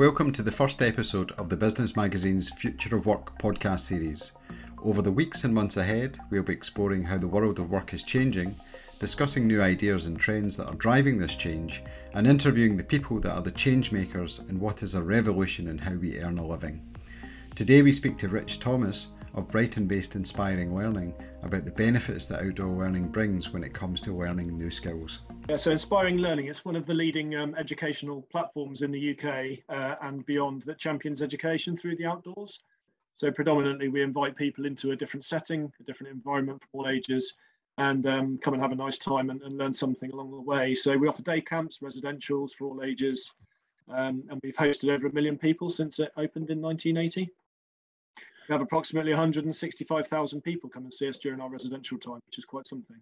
Welcome to the first episode of the Business Magazine's Future of Work podcast series. Over the weeks and months ahead, we'll be exploring how the world of work is changing, discussing new ideas and trends that are driving this change, and interviewing the people that are the change makers in what is a revolution in how we earn a living. Today, we speak to Rich Thomas of Brighton based Inspiring Learning about the benefits that outdoor learning brings when it comes to learning new skills. Yeah, so Inspiring Learning, it's one of the leading um, educational platforms in the UK uh, and beyond that champions education through the outdoors. So predominantly we invite people into a different setting, a different environment for all ages, and um, come and have a nice time and, and, learn something along the way. So we offer day camps, residentials for all ages, um, and we've hosted over a million people since it opened in 1980 we have approximately 165,000 people come and see us during our residential time, which is quite something.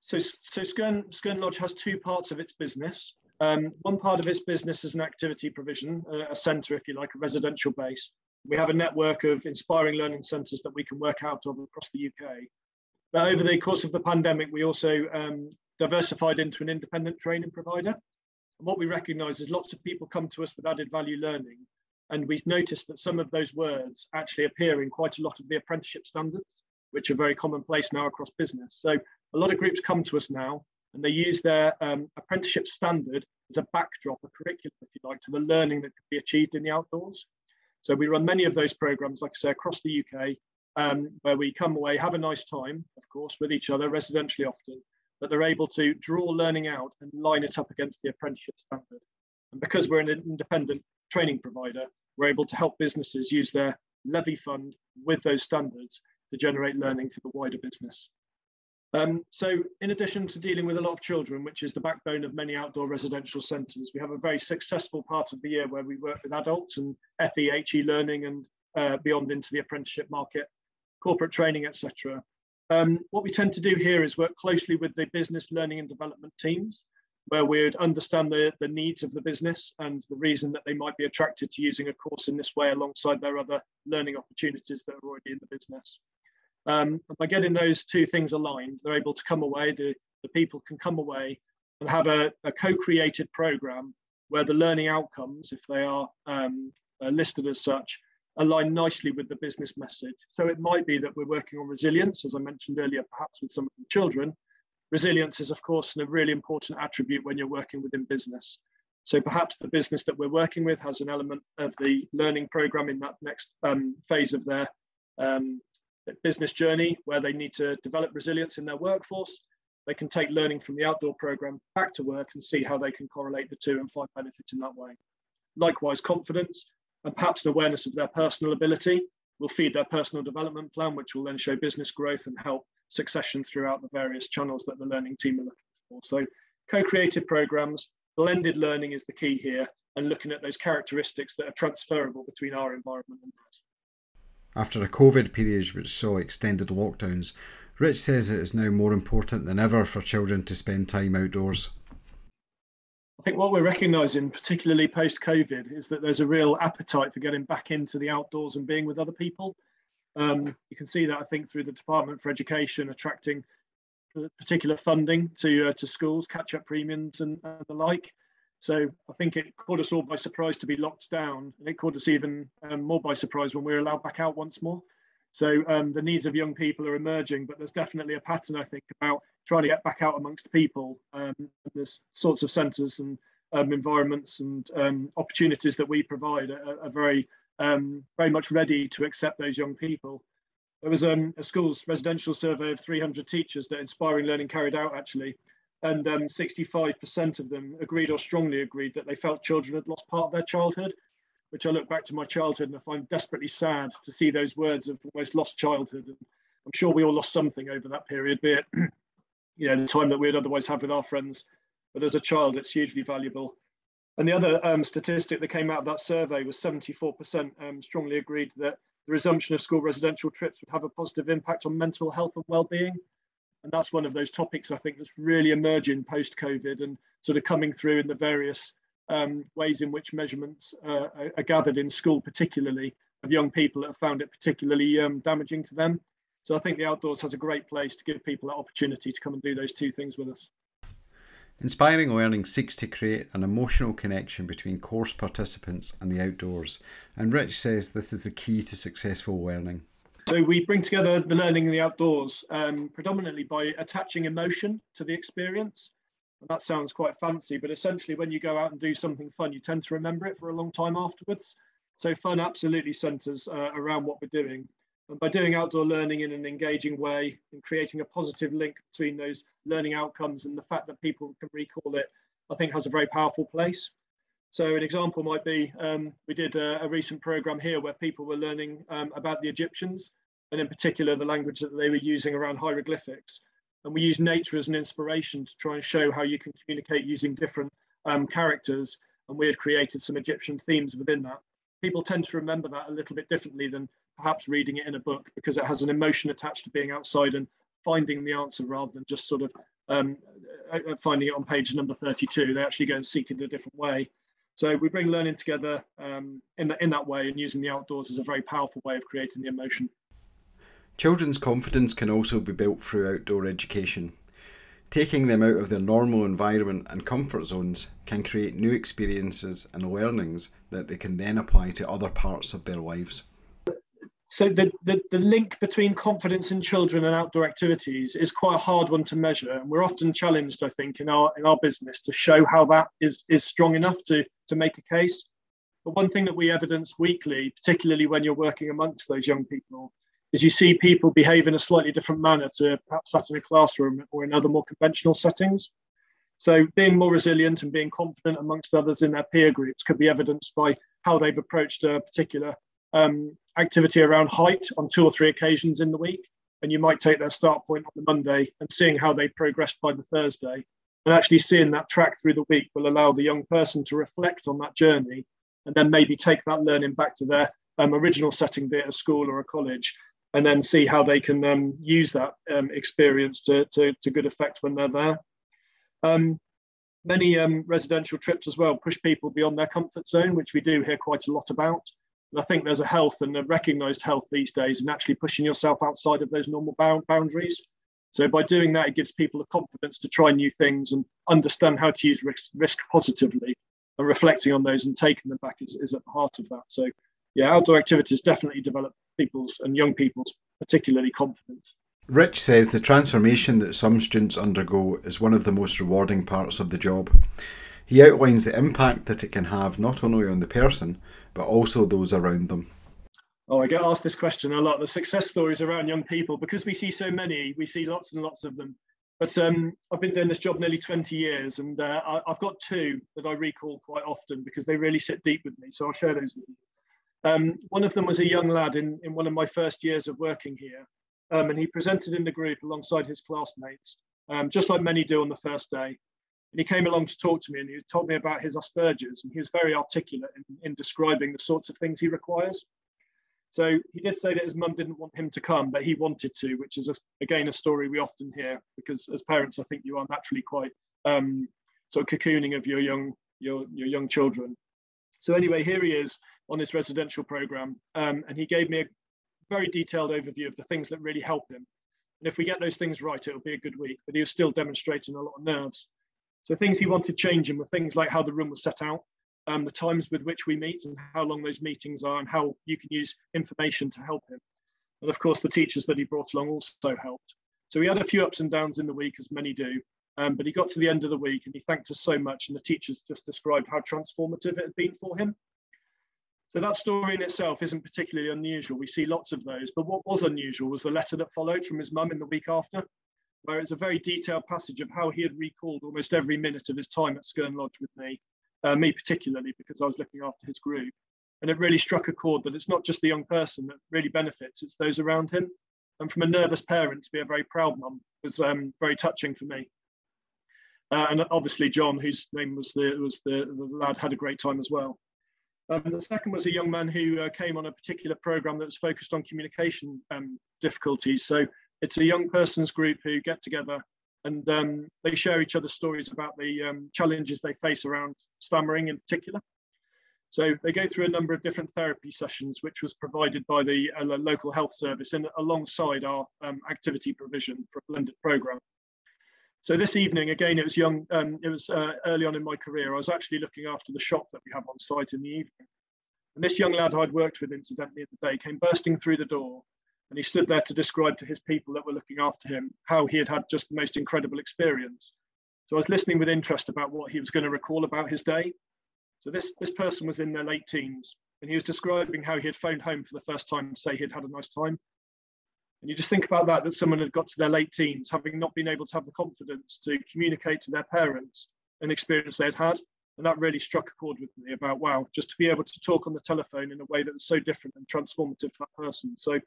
So, so Skern, Skern Lodge has two parts of its business. Um, one part of its business is an activity provision, uh, a centre, if you like, a residential base. We have a network of inspiring learning centres that we can work out of across the UK. But over the course of the pandemic, we also um, diversified into an independent training provider. And what we recognise is lots of people come to us with added value learning, and we've noticed that some of those words actually appear in quite a lot of the apprenticeship standards, which are very commonplace now across business. So a lot of groups come to us now and they use their um, apprenticeship standard as a backdrop, a curriculum, if you like, to the learning that could be achieved in the outdoors. So we run many of those programs, like I say, across the UK, um, where we come away, have a nice time, of course, with each other, residentially often, but they're able to draw learning out and line it up against the apprenticeship standard. And because we're an independent training provider, we're able to help businesses use their levy fund with those standards to generate learning for the wider business. Um, so in addition to dealing with a lot of children, which is the backbone of many outdoor residential centres, we have a very successful part of the year where we work with adults and FEHE learning and uh, beyond into the apprenticeship market, corporate training, etc. Um, what we tend to do here is work closely with the business learning and development teams where we'd understand the, the needs of the business and the reason that they might be attracted to using a course in this way alongside their other learning opportunities that are already in the business. Um, by getting those two things aligned, they're able to come away, the, the people can come away and have a, a co-created program where the learning outcomes, if they are um, uh, listed as such, align nicely with the business message. So it might be that we're working on resilience, as I mentioned earlier, perhaps with some of the children, Resilience is, of course, a really important attribute when you're working within business. So perhaps the business that we're working with has an element of the learning program in that next um, phase of their um, business journey where they need to develop resilience in their workforce. They can take learning from the outdoor program back to work and see how they can correlate the two and find benefits in that way. Likewise, confidence and perhaps an awareness of their personal ability will feed their personal development plan, which will then show business growth and help succession throughout the various channels that the learning team are looking for. So co-creative programs, blended learning is the key here and looking at those characteristics that are transferable between our environment and theirs. After a COVID period which saw extended lockdowns, Rich says it is now more important than ever for children to spend time outdoors. I think what we're recognising, particularly post COVID, is that there's a real appetite for getting back into the outdoors and being with other people. Um, you can see that I think through the Department for Education attracting particular funding to uh, to schools, catch-up premiums and, the like. So I think it caught us all by surprise to be locked down. It caught us even um, more by surprise when we were allowed back out once more. So um, the needs of young people are emerging, but there's definitely a pattern I think about trying to get back out amongst people. Um, there's sorts of centres and um, environments and um, opportunities that we provide are, are very um, very much ready to accept those young people. There was um, a school's residential survey of 300 teachers that Inspiring Learning carried out actually, and 65% um, of them agreed or strongly agreed that they felt children had lost part of their childhood, which I look back to my childhood and I find desperately sad to see those words of almost lost childhood. And I'm sure we all lost something over that period, be it you know the time that we'd otherwise have with our friends. But as a child, it's hugely valuable. And the other um, statistic that came out of that survey was 74% um, strongly agreed that the resumption of school residential trips would have a positive impact on mental health and well-being. And that's one of those topics I think that's really emerging post-COVID and sort of coming through in the various um, ways in which measurements uh, are gathered in school, particularly of young people that have found it particularly um, damaging to them. So I think the outdoors has a great place to give people that opportunity to come and do those two things with us. Inspiring Learning seeks to create an emotional connection between course participants and the outdoors, and Rich says this is the key to successful learning. So we bring together the learning in the outdoors um, predominantly by attaching emotion to the experience. And that sounds quite fancy, but essentially when you go out and do something fun, you tend to remember it for a long time afterwards. So fun absolutely centers uh, around what we're doing. And by doing outdoor learning in an engaging way and creating a positive link between those learning outcomes and the fact that people can recall it, I think has a very powerful place. So an example might be, um, we did a, a, recent program here where people were learning um, about the Egyptians and in particular the language that they were using around hieroglyphics. And we use nature as an inspiration to try and show how you can communicate using different um, characters. And we had created some Egyptian themes within that. People tend to remember that a little bit differently than perhaps reading it in a book because it has an emotion attached to being outside and finding the answer rather than just sort of um, uh, uh, finding it on page number 32. They actually go and seek it in a different way. So we bring learning together um, in, the, in that way and using the outdoors is a very powerful way of creating the emotion. Children's confidence can also be built through outdoor education. Taking them out of their normal environment and comfort zones can create new experiences and learnings that they can then apply to other parts of their lives so the, the, the link between confidence in children and outdoor activities is quite a hard one to measure. And we're often challenged i think in our in our business to show how that is is strong enough to to make a case. But one thing that we evidence weekly particularly when you're working amongst those young people is you see people behave in a slightly different manner to perhaps sat in a classroom or in other more conventional settings. So being more resilient and being confident amongst others in their peer groups could be evidenced by how they've approached a particular um, activity around height on two or three occasions in the week. And you might take their start point on the Monday and seeing how they progressed by the Thursday. And actually seeing that track through the week will allow the young person to reflect on that journey and then maybe take that learning back to their um, original setting, be it a school or a college, and then see how they can um, use that um, experience to, to, to, good effect when they're there. Um, many um, residential trips as well push people beyond their comfort zone, which we do hear quite a lot about. I think there's a health and a recognized health these days and actually pushing yourself outside of those normal boundaries. So by doing that, it gives people the confidence to try new things and understand how to use risk, risk positively and reflecting on those and taking them back is, is at the heart of that. So yeah, outdoor activities definitely develop people's and young people's particularly confidence. Rich says the transformation that some students undergo is one of the most rewarding parts of the job. He outlines the impact that it can have not only on the person, but also those around them. Oh, I get asked this question a lot. The success stories around young people, because we see so many, we see lots and lots of them. But um, I've been doing this job nearly 20 years, and uh, I, have got two that I recall quite often because they really sit deep with me. So I'll share those with you. Um, one of them was a young lad in, in one of my first years of working here, um, and he presented in the group alongside his classmates, um, just like many do on the first day. And he came along to talk to me and he told me about his Asperger's and he was very articulate in, in describing the sorts of things he requires. So he did say that his mum didn't want him to come, but he wanted to, which is a, again a story we often hear because as parents, I think you are naturally quite um, sort of cocooning of your young your your young children. So anyway, here he is on his residential program, um, and he gave me a very detailed overview of the things that really help him. And if we get those things right, it'll be a good week. But he was still demonstrating a lot of nerves. So things he wanted changing were things like how the room was set out, um, the times with which we meet and how long those meetings are and how you can use information to help him. And of course, the teachers that he brought along also helped. So we had a few ups and downs in the week, as many do. Um, but he got to the end of the week and he thanked us so much. And the teachers just described how transformative it had been for him. So that story in itself isn't particularly unusual. We see lots of those. But what was unusual was the letter that followed from his mum in the week after where it's a very detailed passage of how he had recalled almost every minute of his time at Skern Lodge with me, uh, me particularly, because I was looking after his group. And it really struck a chord that it's not just the young person that really benefits, it's those around him. And from a nervous parent to be a very proud mum was um, very touching for me. Uh, and obviously John, whose name was the was the, the lad, had a great time as well. Um, the second was a young man who uh, came on a particular program that was focused on communication um, difficulties. So it's a young person's group who get together and um, they share each other's stories about the um, challenges they face around stammering in particular. So they go through a number of different therapy sessions, which was provided by the uh, local health service and alongside our um, activity provision for a blended program. So this evening, again, it was young. Um, it was uh, early on in my career. I was actually looking after the shop that we have on site in the evening. And this young lad I'd worked with, incidentally, in the day, came bursting through the door, and he stood there to describe to his people that were looking after him how he had had just the most incredible experience. So I was listening with interest about what he was going to recall about his day. So this this person was in their late teens, and he was describing how he had phoned home for the first time to say he'd had a nice time. And you just think about that, that someone had got to their late teens, having not been able to have the confidence to communicate to their parents an experience they'd had. And that really struck a chord with me about, wow, just to be able to talk on the telephone in a way that was so different and transformative for that person. So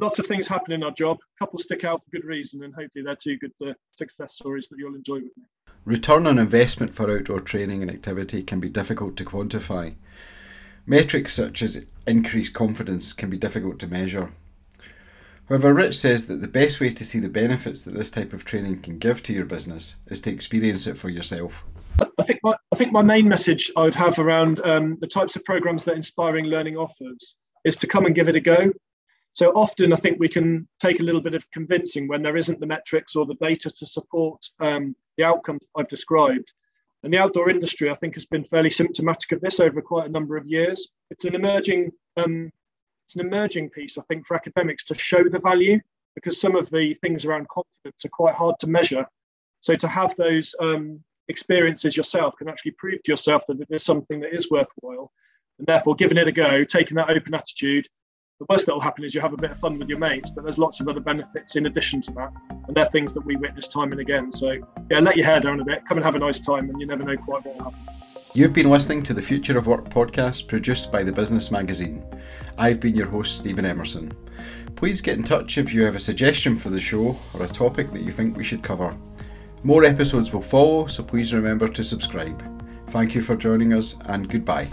lots of things happen in our job. A couple stick out for good reason, and hopefully they're two good uh, success stories that you'll enjoy with me. Return on investment for outdoor training and activity can be difficult to quantify. Metrics such as increased confidence can be difficult to measure. However, Rich says that the best way to see the benefits that this type of training can give to your business is to experience it for yourself. I think my, I think my main message I would have around um, the types of programs that Inspiring Learning offers is to come and give it a go. So often, I think we can take a little bit of convincing when there isn't the metrics or the data to support um, the outcomes I've described. And the outdoor industry, I think, has been fairly symptomatic of this over quite a number of years. It's an emerging um, it's an emerging piece, I think, for academics to show the value because some of the things around confidence are quite hard to measure. So to have those um, experiences yourself can actually prove to yourself that it is something that is worthwhile. And therefore, giving it a go, taking that open attitude, the worst that will happen is you have a bit of fun with your mates, but there's lots of other benefits in addition to that. And they're things that we witness time and again. So, yeah, let your hair down a bit, come and have a nice time, and you never know quite what will happen. You've been listening to the Future of Work podcast produced by the Business Magazine. I've been your host, Stephen Emerson. Please get in touch if you have a suggestion for the show or a topic that you think we should cover. More episodes will follow, so please remember to subscribe. Thank you for joining us and goodbye.